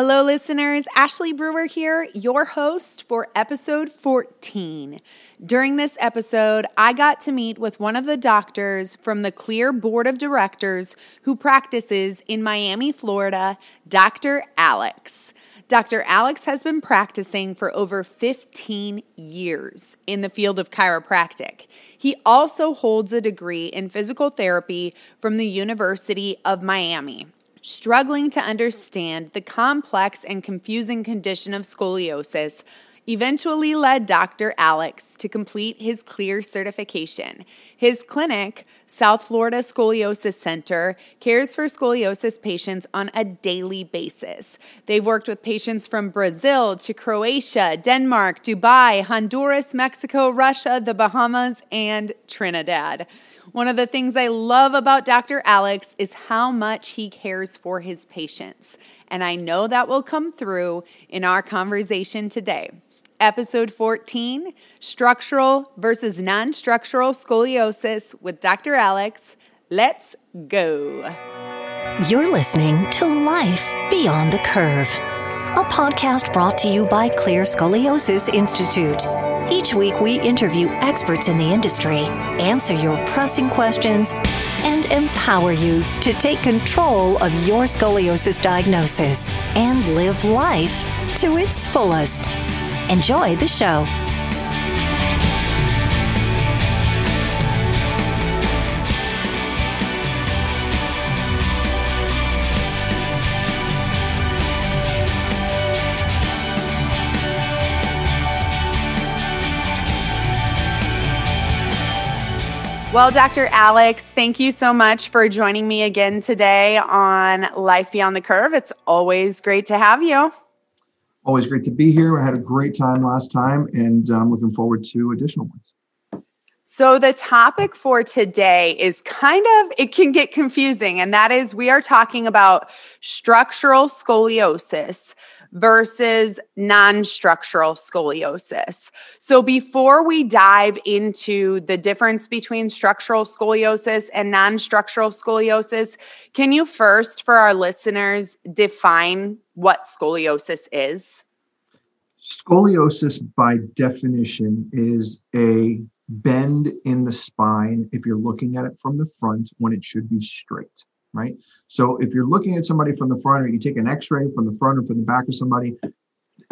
Hello, listeners. Ashley Brewer here, your host for episode 14. During this episode, I got to meet with one of the doctors from the Clear Board of Directors who practices in Miami, Florida, Dr. Alex. Dr. Alex has been practicing for over 15 years in the field of chiropractic. He also holds a degree in physical therapy from the University of Miami struggling to understand the complex and confusing condition of scoliosis eventually led Dr. Alex to complete his CLEAR certification. His clinic, South Florida Scoliosis Center, cares for scoliosis patients on a daily basis. They've worked with patients from Brazil to Croatia, Denmark, Dubai, Honduras, Mexico, Russia, the Bahamas, and Trinidad. One of the things I love about Dr. Alex is how much he cares for his patients. And I know that will come through in our conversation today. Episode 14 Structural versus Non Structural Scoliosis with Dr. Alex. Let's go. You're listening to Life Beyond the Curve, a podcast brought to you by Clear Scoliosis Institute. Each week, we interview experts in the industry, answer your pressing questions, and empower you to take control of your scoliosis diagnosis and live life to its fullest. Enjoy the show. Well, Dr. Alex, thank you so much for joining me again today on Life Beyond the Curve. It's always great to have you. Always great to be here. I had a great time last time and I'm looking forward to additional ones. So, the topic for today is kind of, it can get confusing, and that is we are talking about structural scoliosis versus non structural scoliosis. So, before we dive into the difference between structural scoliosis and non structural scoliosis, can you first, for our listeners, define what scoliosis is? Scoliosis, by definition, is a bend in the spine if you're looking at it from the front when it should be straight right? So if you're looking at somebody from the front or you take an x-ray from the front or from the back of somebody,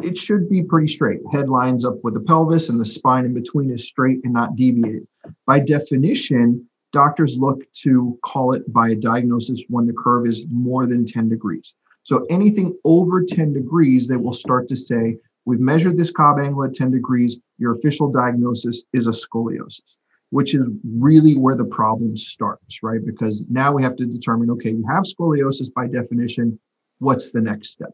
it should be pretty straight. Head lines up with the pelvis and the spine in between is straight and not deviated. By definition, doctors look to call it by a diagnosis when the curve is more than 10 degrees. So anything over 10 degrees, they will start to say, we've measured this Cobb angle at 10 degrees. Your official diagnosis is a scoliosis which is really where the problem starts, right? Because now we have to determine okay, you have scoliosis by definition. What's the next step?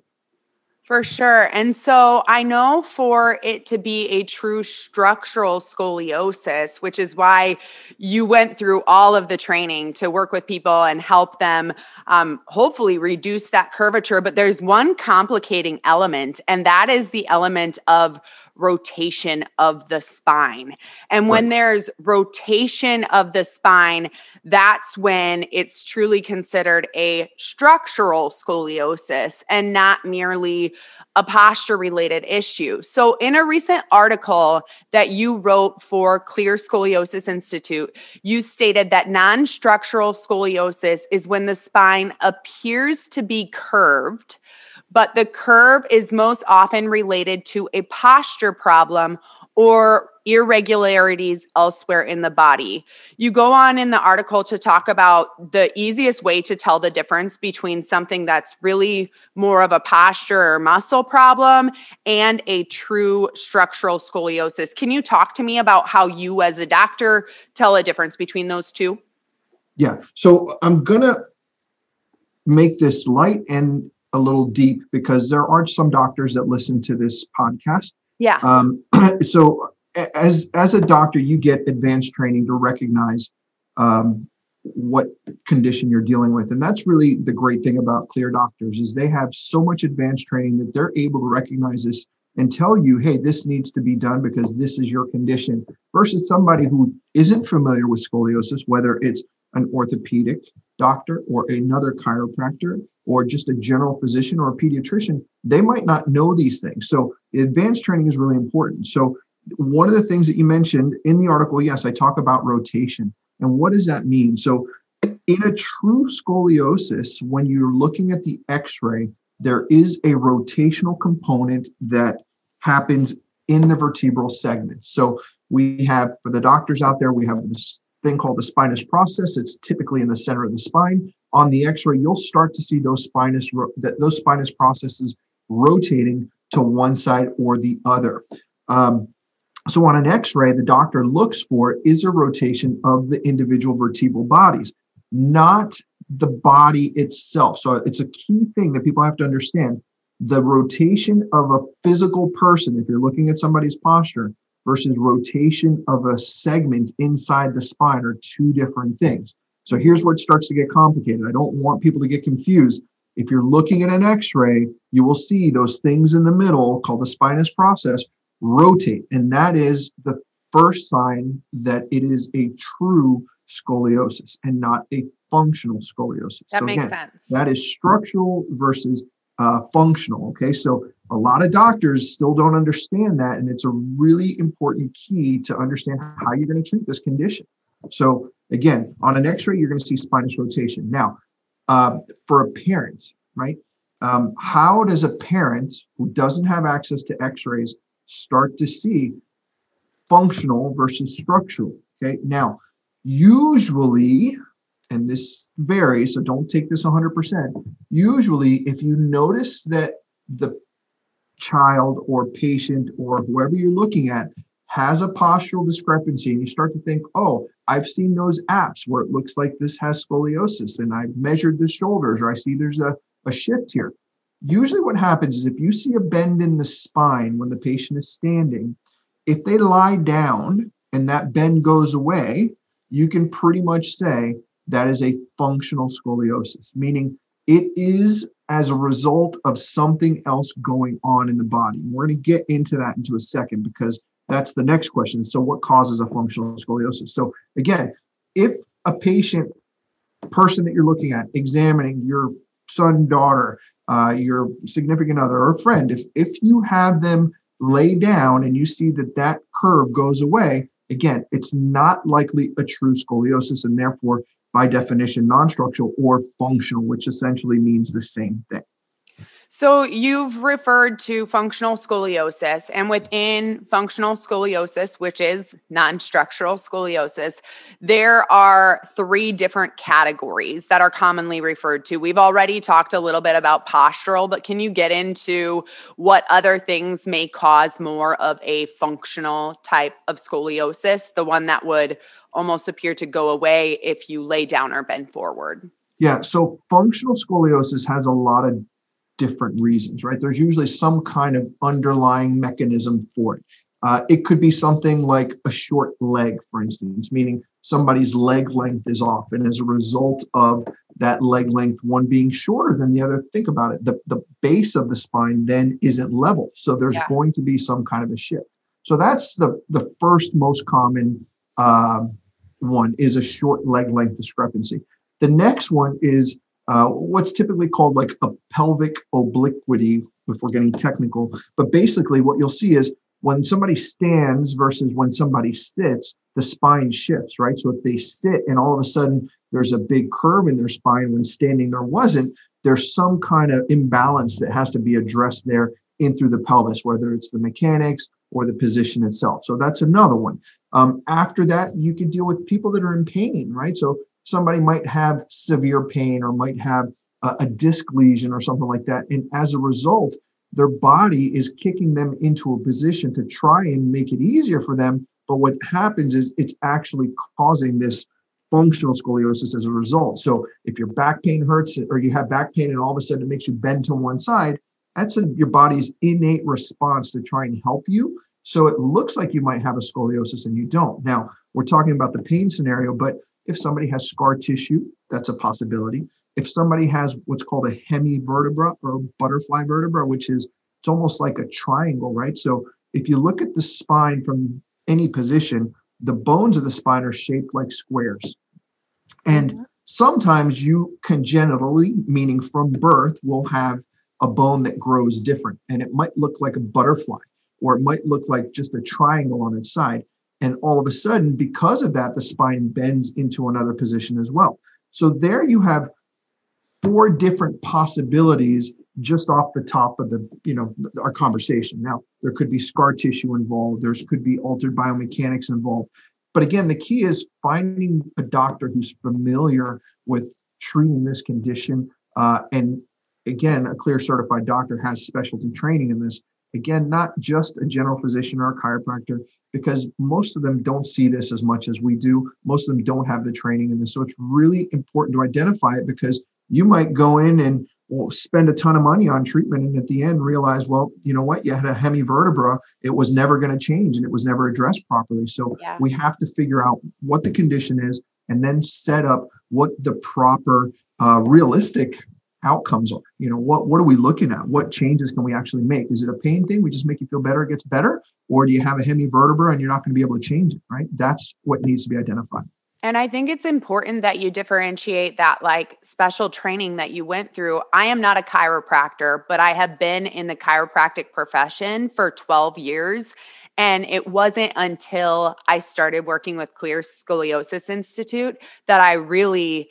For sure. And so I know for it to be a true structural scoliosis, which is why you went through all of the training to work with people and help them um, hopefully reduce that curvature. But there's one complicating element, and that is the element of rotation of the spine. And when there's rotation of the spine, that's when it's truly considered a structural scoliosis and not merely a posture related issue. So, in a recent article that you wrote for Clear Scoliosis Institute, you stated that non structural scoliosis is when the spine appears to be curved but the curve is most often related to a posture problem or irregularities elsewhere in the body. You go on in the article to talk about the easiest way to tell the difference between something that's really more of a posture or muscle problem and a true structural scoliosis. Can you talk to me about how you, as a doctor, tell a difference between those two? Yeah. So I'm going to make this light and a little deep because there are some doctors that listen to this podcast. Yeah. Um, so as as a doctor, you get advanced training to recognize um, what condition you're dealing with, and that's really the great thing about clear doctors is they have so much advanced training that they're able to recognize this and tell you, hey, this needs to be done because this is your condition. Versus somebody who isn't familiar with scoliosis, whether it's an orthopedic doctor or another chiropractor or just a general physician or a pediatrician, they might not know these things. So advanced training is really important. So one of the things that you mentioned in the article, yes, I talk about rotation. And what does that mean? So in a true scoliosis, when you're looking at the x-ray, there is a rotational component that happens in the vertebral segment. So we have, for the doctors out there, we have this thing called the spinous process. It's typically in the center of the spine. On the X-ray, you'll start to see those spinous that those spinous processes rotating to one side or the other. Um, so on an X-ray, the doctor looks for is a rotation of the individual vertebral bodies, not the body itself. So it's a key thing that people have to understand. The rotation of a physical person, if you're looking at somebody's posture, versus rotation of a segment inside the spine are two different things. So here's where it starts to get complicated. I don't want people to get confused. If you're looking at an x ray, you will see those things in the middle called the spinous process rotate. And that is the first sign that it is a true scoliosis and not a functional scoliosis. That so makes again, sense. That is structural versus uh, functional. Okay. So a lot of doctors still don't understand that. And it's a really important key to understand how you're going to treat this condition. So, again, on an x ray, you're going to see spinous rotation. Now, uh, for a parent, right? Um, how does a parent who doesn't have access to x rays start to see functional versus structural? Okay. Now, usually, and this varies, so don't take this 100%. Usually, if you notice that the child or patient or whoever you're looking at has a postural discrepancy and you start to think, oh, I've seen those apps where it looks like this has scoliosis and I've measured the shoulders or I see there's a, a shift here. Usually, what happens is if you see a bend in the spine when the patient is standing, if they lie down and that bend goes away, you can pretty much say that is a functional scoliosis, meaning it is as a result of something else going on in the body. We're going to get into that into a second because that's the next question. So, what causes a functional scoliosis? So, again, if a patient, person that you're looking at, examining your son, daughter, uh, your significant other, or friend, if if you have them lay down and you see that that curve goes away, again, it's not likely a true scoliosis, and therefore by definition non-structural or functional, which essentially means the same thing. So you've referred to functional scoliosis, and within functional scoliosis, which is non structural scoliosis, there are three different categories that are commonly referred to. We've already talked a little bit about postural, but can you get into what other things may cause more of a functional type of scoliosis, the one that would almost appear to go away if you lay down or bend forward? Yeah, so functional scoliosis has a lot of different reasons, right? There's usually some kind of underlying mechanism for it. Uh, it could be something like a short leg, for instance, meaning somebody's leg length is off. And as a result of that leg length, one being shorter than the other, think about it. The, the base of the spine then isn't level. So there's yeah. going to be some kind of a shift. So that's the, the first most common uh, one is a short leg length discrepancy. The next one is uh, what's typically called like a pelvic obliquity, if we're getting technical. But basically, what you'll see is when somebody stands versus when somebody sits, the spine shifts, right? So if they sit and all of a sudden there's a big curve in their spine when standing there wasn't, there's some kind of imbalance that has to be addressed there in through the pelvis, whether it's the mechanics or the position itself. So that's another one. Um, after that, you can deal with people that are in pain, right? So somebody might have severe pain or might have a, a disc lesion or something like that. And as a result, their body is kicking them into a position to try and make it easier for them. But what happens is it's actually causing this functional scoliosis as a result. So if your back pain hurts or you have back pain and all of a sudden it makes you bend to one side, that's a, your body's innate response to try and help you. So it looks like you might have a scoliosis and you don't. Now, we're talking about the pain scenario, but if somebody has scar tissue, that's a possibility. If somebody has what's called a hemivertebra or butterfly vertebra, which is it's almost like a triangle, right? So if you look at the spine from any position, the bones of the spine are shaped like squares. And mm-hmm. sometimes you congenitally, meaning from birth, will have a bone that grows different and it might look like a butterfly or it might look like just a triangle on its side. And all of a sudden, because of that, the spine bends into another position as well. So there you have four different possibilities just off the top of the you know our conversation. Now there could be scar tissue involved. There could be altered biomechanics involved. But again the key is finding a doctor who's familiar with treating this condition uh, and again a clear certified doctor has specialty training in this. Again not just a general physician or a chiropractor because most of them don't see this as much as we do most of them don't have the training in this so it's really important to identify it because you might go in and well, spend a ton of money on treatment and at the end realize, well, you know what, you had a hemivertebra, it was never going to change and it was never addressed properly. So yeah. we have to figure out what the condition is and then set up what the proper uh, realistic outcomes are. You know, what what are we looking at? What changes can we actually make? Is it a pain thing? We just make you feel better, it gets better, or do you have a hemivertebra and you're not going to be able to change it? Right? That's what needs to be identified. And I think it's important that you differentiate that like special training that you went through. I am not a chiropractor, but I have been in the chiropractic profession for 12 years. And it wasn't until I started working with Clear Scoliosis Institute that I really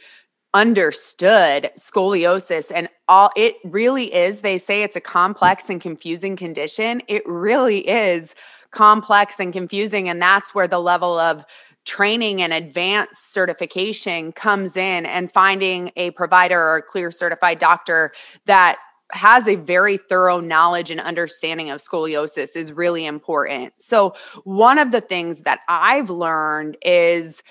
understood scoliosis and all it really is they say it's a complex and confusing condition it really is complex and confusing and that's where the level of training and advanced certification comes in and finding a provider or a clear certified doctor that has a very thorough knowledge and understanding of scoliosis is really important. So, one of the things that I've learned is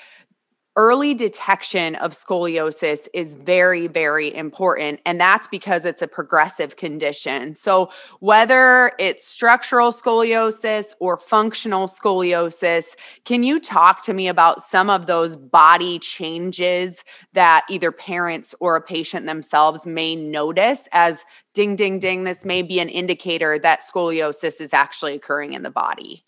early detection of scoliosis is very, very important. And that's because it's a progressive condition. So, whether it's structural scoliosis or functional scoliosis, can you talk to me about some of those body changes that either parents or a patient themselves may notice as ding, ding, ding, this may be an indicator that scoliosis is actually occurring in the body?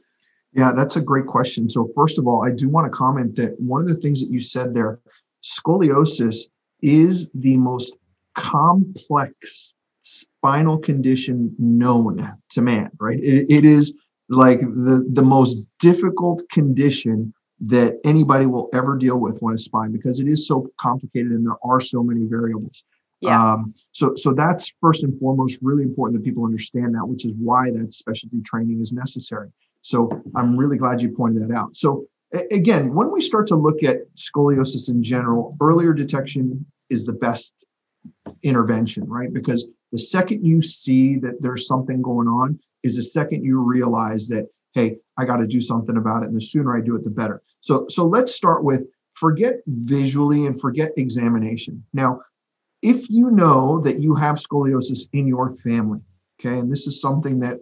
Yeah, that's a great question. So, first of all, I do want to comment that one of the things that you said there, scoliosis is the most complex spinal condition known to man, right? it, it is like the, the most difficult condition that anybody will ever deal with when a spine because it is so complicated and there are so many variables. Yeah. Um, so, so that's first and foremost really important that people understand that, which is why that specialty training is necessary. So I'm really glad you pointed that out. So again, when we start to look at scoliosis in general, earlier detection is the best intervention, right? Because the second you see that there's something going on is the second you realize that, hey, I got to do something about it. And the sooner I do it, the better. So, so let's start with forget visually and forget examination. Now, if you know that you have scoliosis in your family, okay, and this is something that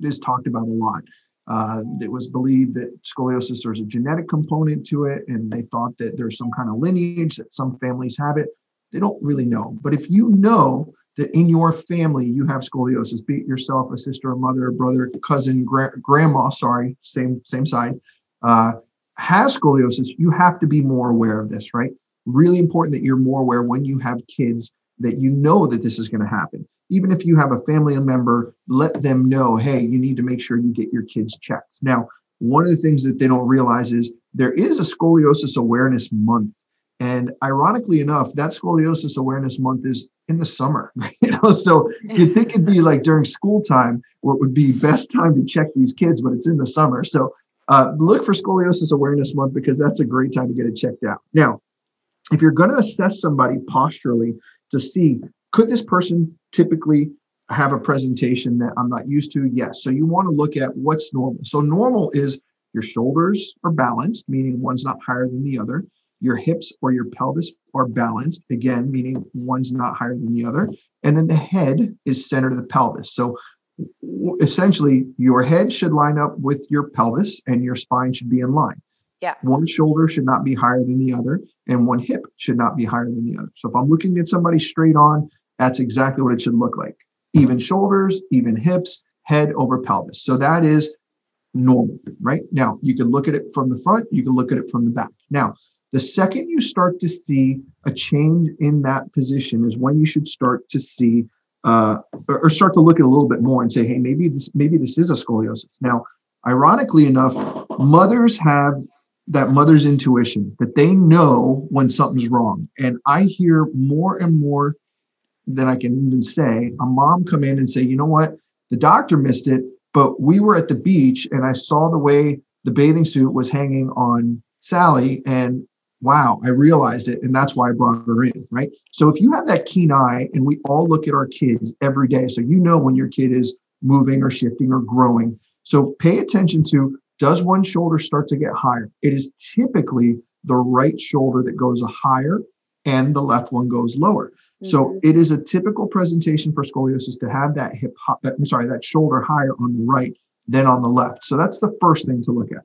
is talked about a lot. Uh, it was believed that scoliosis there's a genetic component to it, and they thought that there's some kind of lineage that some families have it. They don't really know. But if you know that in your family you have scoliosis, be it yourself, a sister, a mother, a brother, cousin, gra- grandma, sorry, same same side, uh, has scoliosis, you have to be more aware of this, right? Really important that you're more aware when you have kids that you know that this is going to happen even if you have a family member, let them know, hey, you need to make sure you get your kids checked. Now, one of the things that they don't realize is there is a scoliosis awareness month. And ironically enough, that scoliosis awareness month is in the summer. You know, so you'd think it'd be like during school time where it would be best time to check these kids, but it's in the summer. So uh, look for scoliosis awareness month because that's a great time to get it checked out. Now, if you're going to assess somebody posturally to see could this person typically have a presentation that I'm not used to? Yes. So you want to look at what's normal. So normal is your shoulders are balanced, meaning one's not higher than the other. Your hips or your pelvis are balanced, again, meaning one's not higher than the other. And then the head is center to the pelvis. So essentially, your head should line up with your pelvis and your spine should be in line. Yeah. One shoulder should not be higher than the other, and one hip should not be higher than the other. So if I'm looking at somebody straight on, that's exactly what it should look like. Even shoulders, even hips, head over pelvis. So that is normal, right? Now, you can look at it from the front, you can look at it from the back. Now, The second you start to see a change in that position is when you should start to see uh, or start to look at a little bit more and say, hey, maybe this maybe this is a scoliosis. Now, ironically enough, mothers have that mother's intuition that they know when something's wrong. And I hear more and more than I can even say a mom come in and say, you know what, the doctor missed it, but we were at the beach and I saw the way the bathing suit was hanging on Sally and wow, I realized it. And that's why I brought her in, right? So if you have that keen eye and we all look at our kids every day, so you know when your kid is moving or shifting or growing. So pay attention to does one shoulder start to get higher? It is typically the right shoulder that goes higher and the left one goes lower. Mm-hmm. So it is a typical presentation for scoliosis to have that hip, I'm sorry, that shoulder higher on the right than on the left. So that's the first thing to look at.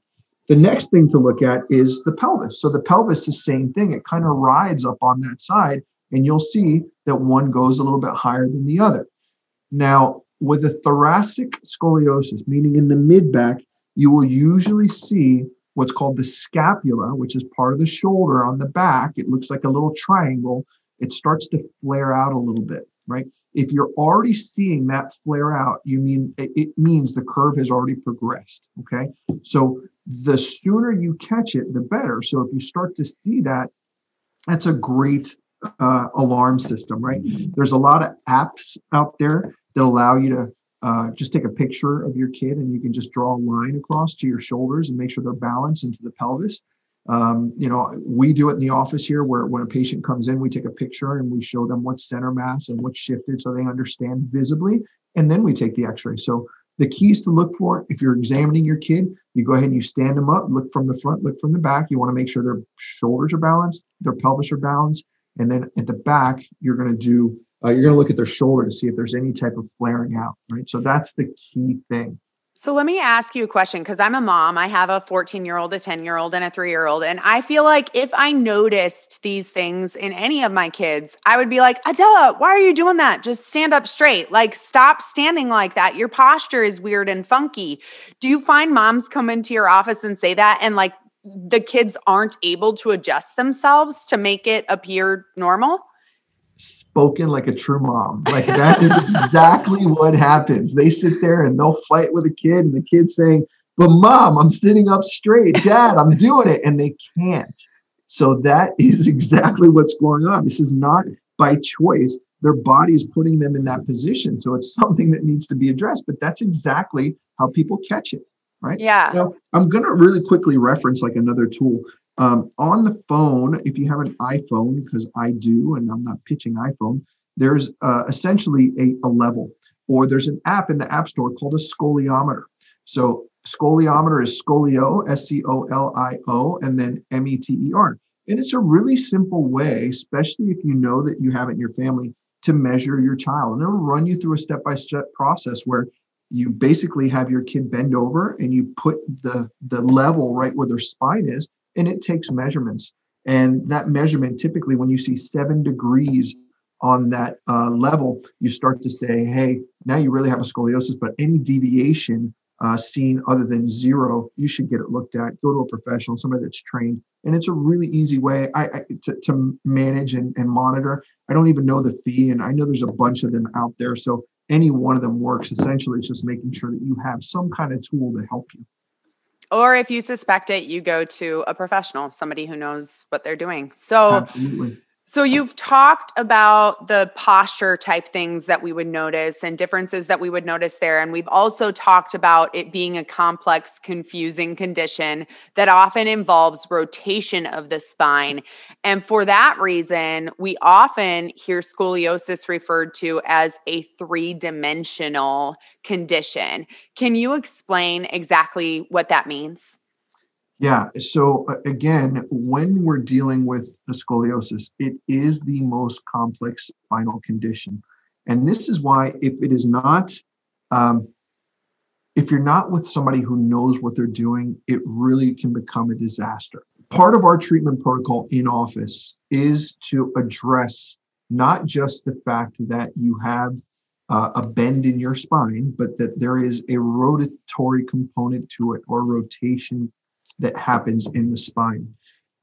The next thing to look at is the pelvis. So the pelvis is the same thing. It kind of rides up on that side, and you'll see that one goes a little bit higher than the other. Now, with a thoracic scoliosis, meaning in the mid back, you will usually see what's called the scapula, which is part of the shoulder on the back. It looks like a little triangle. It starts to flare out a little bit, right? If you're already seeing that flare out, you mean it means the curve has already progressed. Okay. So the sooner you catch it, the better. So if you start to see that, that's a great uh, alarm system, right? There's a lot of apps out there that allow you to uh, just take a picture of your kid and you can just draw a line across to your shoulders and make sure they're balanced into the pelvis. Um, you know, we do it in the office here where when a patient comes in, we take a picture and we show them what's center mass and what's shifted so they understand visibly. And then we take the x ray. So the keys to look for if you're examining your kid, you go ahead and you stand them up, look from the front, look from the back. You want to make sure their shoulders are balanced, their pelvis are balanced. And then at the back, you're going to do, uh, you're going to look at their shoulder to see if there's any type of flaring out, right? So that's the key thing. So let me ask you a question because I'm a mom. I have a 14 year old, a 10 year old, and a three year old. And I feel like if I noticed these things in any of my kids, I would be like, Adela, why are you doing that? Just stand up straight. Like, stop standing like that. Your posture is weird and funky. Do you find moms come into your office and say that? And like, the kids aren't able to adjust themselves to make it appear normal? Spoken like a true mom. Like that is exactly what happens. They sit there and they'll fight with a kid, and the kid's saying, But mom, I'm sitting up straight. Dad, I'm doing it. And they can't. So that is exactly what's going on. This is not by choice. Their body is putting them in that position. So it's something that needs to be addressed. But that's exactly how people catch it. Right. Yeah. Now, I'm going to really quickly reference like another tool. Um, on the phone, if you have an iPhone, because I do, and I'm not pitching iPhone, there's uh, essentially a, a level, or there's an app in the App Store called a scoliometer. So scoliometer is scolio, S C O L I O, and then M E T E R. And it's a really simple way, especially if you know that you have it in your family, to measure your child. And it'll run you through a step by step process where you basically have your kid bend over and you put the, the level right where their spine is and it takes measurements. And that measurement, typically, when you see seven degrees on that uh, level, you start to say, hey, now you really have a scoliosis, but any deviation uh, seen other than zero, you should get it looked at. Go to a professional, somebody that's trained. And it's a really easy way I, I to, to manage and, and monitor. I don't even know the fee, and I know there's a bunch of them out there. So any one of them works. Essentially, it's just making sure that you have some kind of tool to help you. Or if you suspect it, you go to a professional, somebody who knows what they're doing. So, Absolutely. So you've talked about the posture type things that we would notice and differences that we would notice there. And we've also talked about it being a complex, confusing condition that often involves rotation of the spine. And for that reason, we often hear scoliosis referred to as a three dimensional condition. Can you explain exactly what that means? Yeah. So uh, again, when we're dealing with scoliosis, it is the most complex spinal condition, and this is why if it is not, um, if you're not with somebody who knows what they're doing, it really can become a disaster. Part of our treatment protocol in office is to address not just the fact that you have uh, a bend in your spine, but that there is a rotatory component to it or rotation that happens in the spine.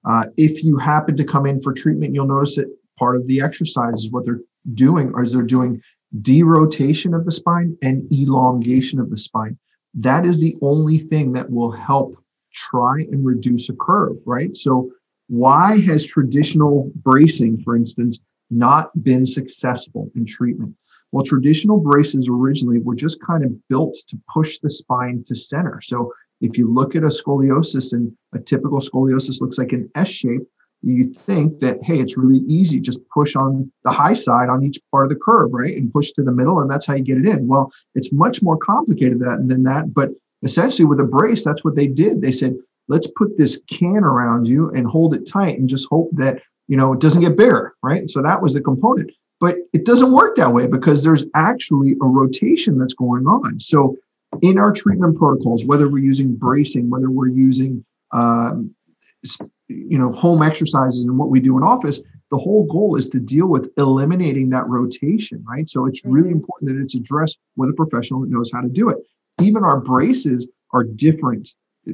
Uh, if you happen to come in for treatment, you'll notice that part of the exercise is what they're doing, is they're doing derotation of the spine and elongation of the spine. That is the only thing that will help try and reduce a curve, right? So, why has traditional bracing, for instance, not been successful in treatment? Well, traditional braces originally were just kind of built to push the spine to center. So, if you look at a scoliosis and a typical scoliosis looks like an S shape, you think that, hey, it's really easy, just push on the high side on each part of the curve, right? And push to the middle, and that's how you get it in. Well, it's much more complicated than that. But essentially, with a brace, that's what they did. They said, let's put this can around you and hold it tight and just hope that, you know, it doesn't get bigger, right? So that was the component. But it doesn't work that way because there's actually a rotation that's going on. So in our treatment protocols, whether we're using bracing, whether we're using um, you know home exercises and what we do in office the whole goal is to deal with eliminating that rotation right? So it's really mm-hmm. important that it's addressed with a professional that knows how to do it. Even our braces are different.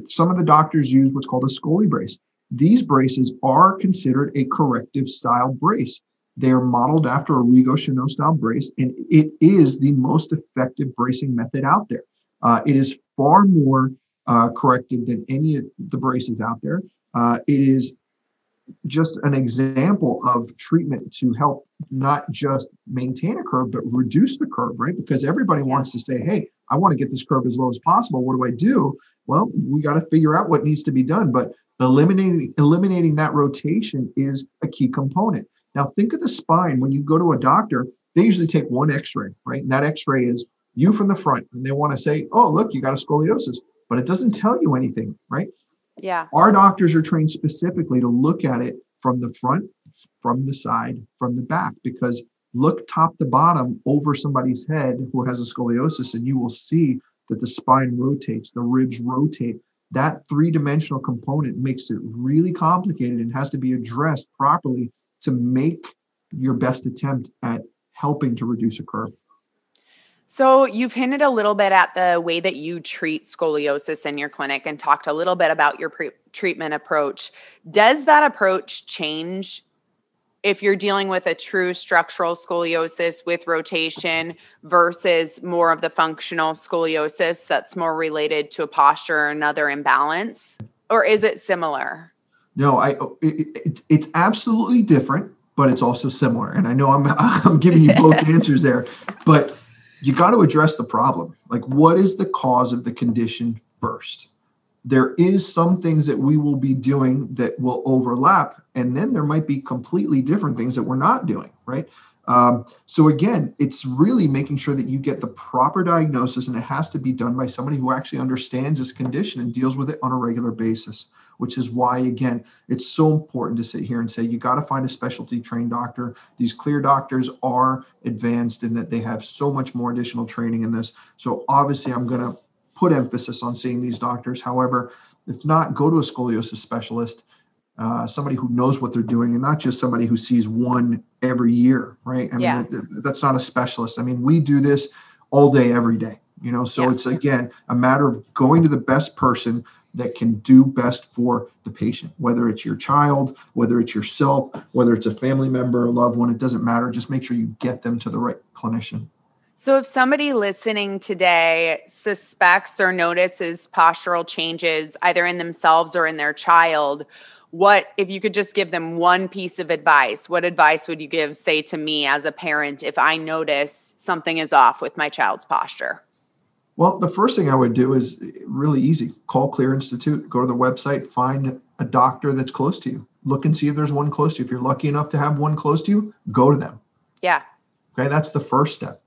Some of the doctors use what's called a ScoliBrace. These braces are considered a corrective style brace. They are modeled after a Rigo Cheneau style brace, and it is the most effective bracing method out there. Uh, it is far more uh, corrective than any of the braces out there. Uh, it is just an example of treatment to help not just maintain a curve, but reduce the curve, right? Because everybody wants to say, hey, I want to get this curve as low as possible. What do I do? Well, we got to figure out what needs to be done. But eliminating eliminating that rotation is a key component. Now think of the spine. When you go to a doctor, they usually take one x-ray, right? And that x-ray is you from the front. And they want to say, oh, look, you got a scoliosis. But it doesn't tell you anything, right? Yeah. Our doctors are trained specifically to look at it from the front, from the side, from the back, because look top to bottom over somebody's head who has a scoliosis, and you will see that the spine rotates, the ribs rotate. That three dimensional component makes it really complicated and has to be addressed properly to make your best attempt at helping to reduce a curve. So, you've hinted a little bit at the way that you treat scoliosis in your clinic and talked a little bit about your pre- treatment approach. Does that approach change if you're dealing with a true structural scoliosis with rotation versus more of the functional scoliosis that's more related to a posture or another imbalance? Or is it similar? No, I oh, it, it, it's absolutely different, but it's also similar. And I know I'm I'm giving you both answers there, but you got to address the problem. Like, what is the cause of the condition first? There is some things that we will be doing that will overlap, and then there might be completely different things that we're not doing, right? Um, so again, it's really making sure that you get the proper diagnosis, and it has to be done by somebody who actually understands this condition and deals with it on a regular basis. Which is why, again, it's so important to sit here and say you got to find a specialty trained doctor. These clear doctors are advanced in that they have so much more additional training in this. So obviously, I'm going to put emphasis on seeing these doctors. However, if not, go to a scoliosis specialist uh, somebody who knows what they're doing and not just somebody who sees one every year, right? I yeah. mean, that's not a specialist. I mean, we do this all day, every day, you know, so yeah. it's again a matter of going to the best person that can do best for the patient, whether it's your child, whether it's yourself, whether it's a family member, a loved one, it doesn't matter. Just make sure you get them to the right clinician. So, if somebody listening today suspects or notices postural changes either in themselves or in their child, what if you could just give them one piece of advice what advice would you give say to me as a parent if i notice something is off with my child's posture well the first thing i would do is eh, really easy call clear institute go to the website find a doctor that's close to you look and see if there's one close to you if you're lucky enough to have one close to you go to them yeah okay that's the first step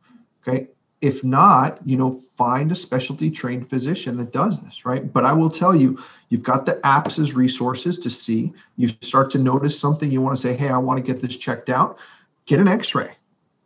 okay if not, you know, find a specialty trained physician that does this, right? But I will tell you, you've got the apps as resources to see. You start to notice something, you want to say, hey, I want to get this checked out. Get an x ray.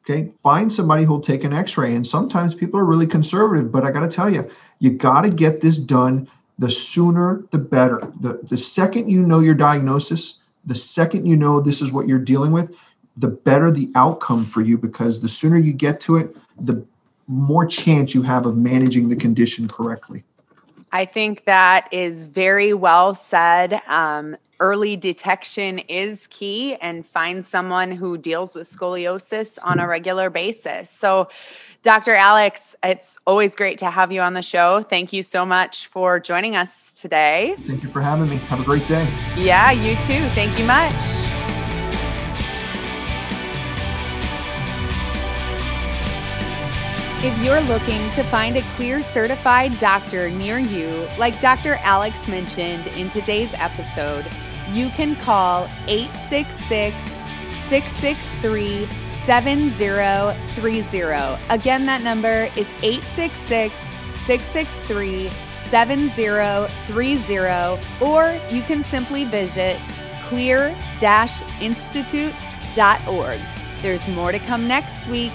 Okay. Find somebody who'll take an x ray. And sometimes people are really conservative, but I got to tell you, you got to get this done. The sooner, the better. The, the second you know your diagnosis, the second you know this is what you're dealing with, the better the outcome for you because the sooner you get to it, the more chance you have of managing the condition correctly. I think that is very well said. Um, early detection is key and find someone who deals with scoliosis on a regular basis. So, Dr. Alex, it's always great to have you on the show. Thank you so much for joining us today. Thank you for having me. Have a great day. Yeah, you too. Thank you much. If you're looking to find a clear certified doctor near you, like Dr. Alex mentioned in today's episode, you can call 866 663 7030. Again, that number is 866 663 7030, or you can simply visit clear institute.org. There's more to come next week.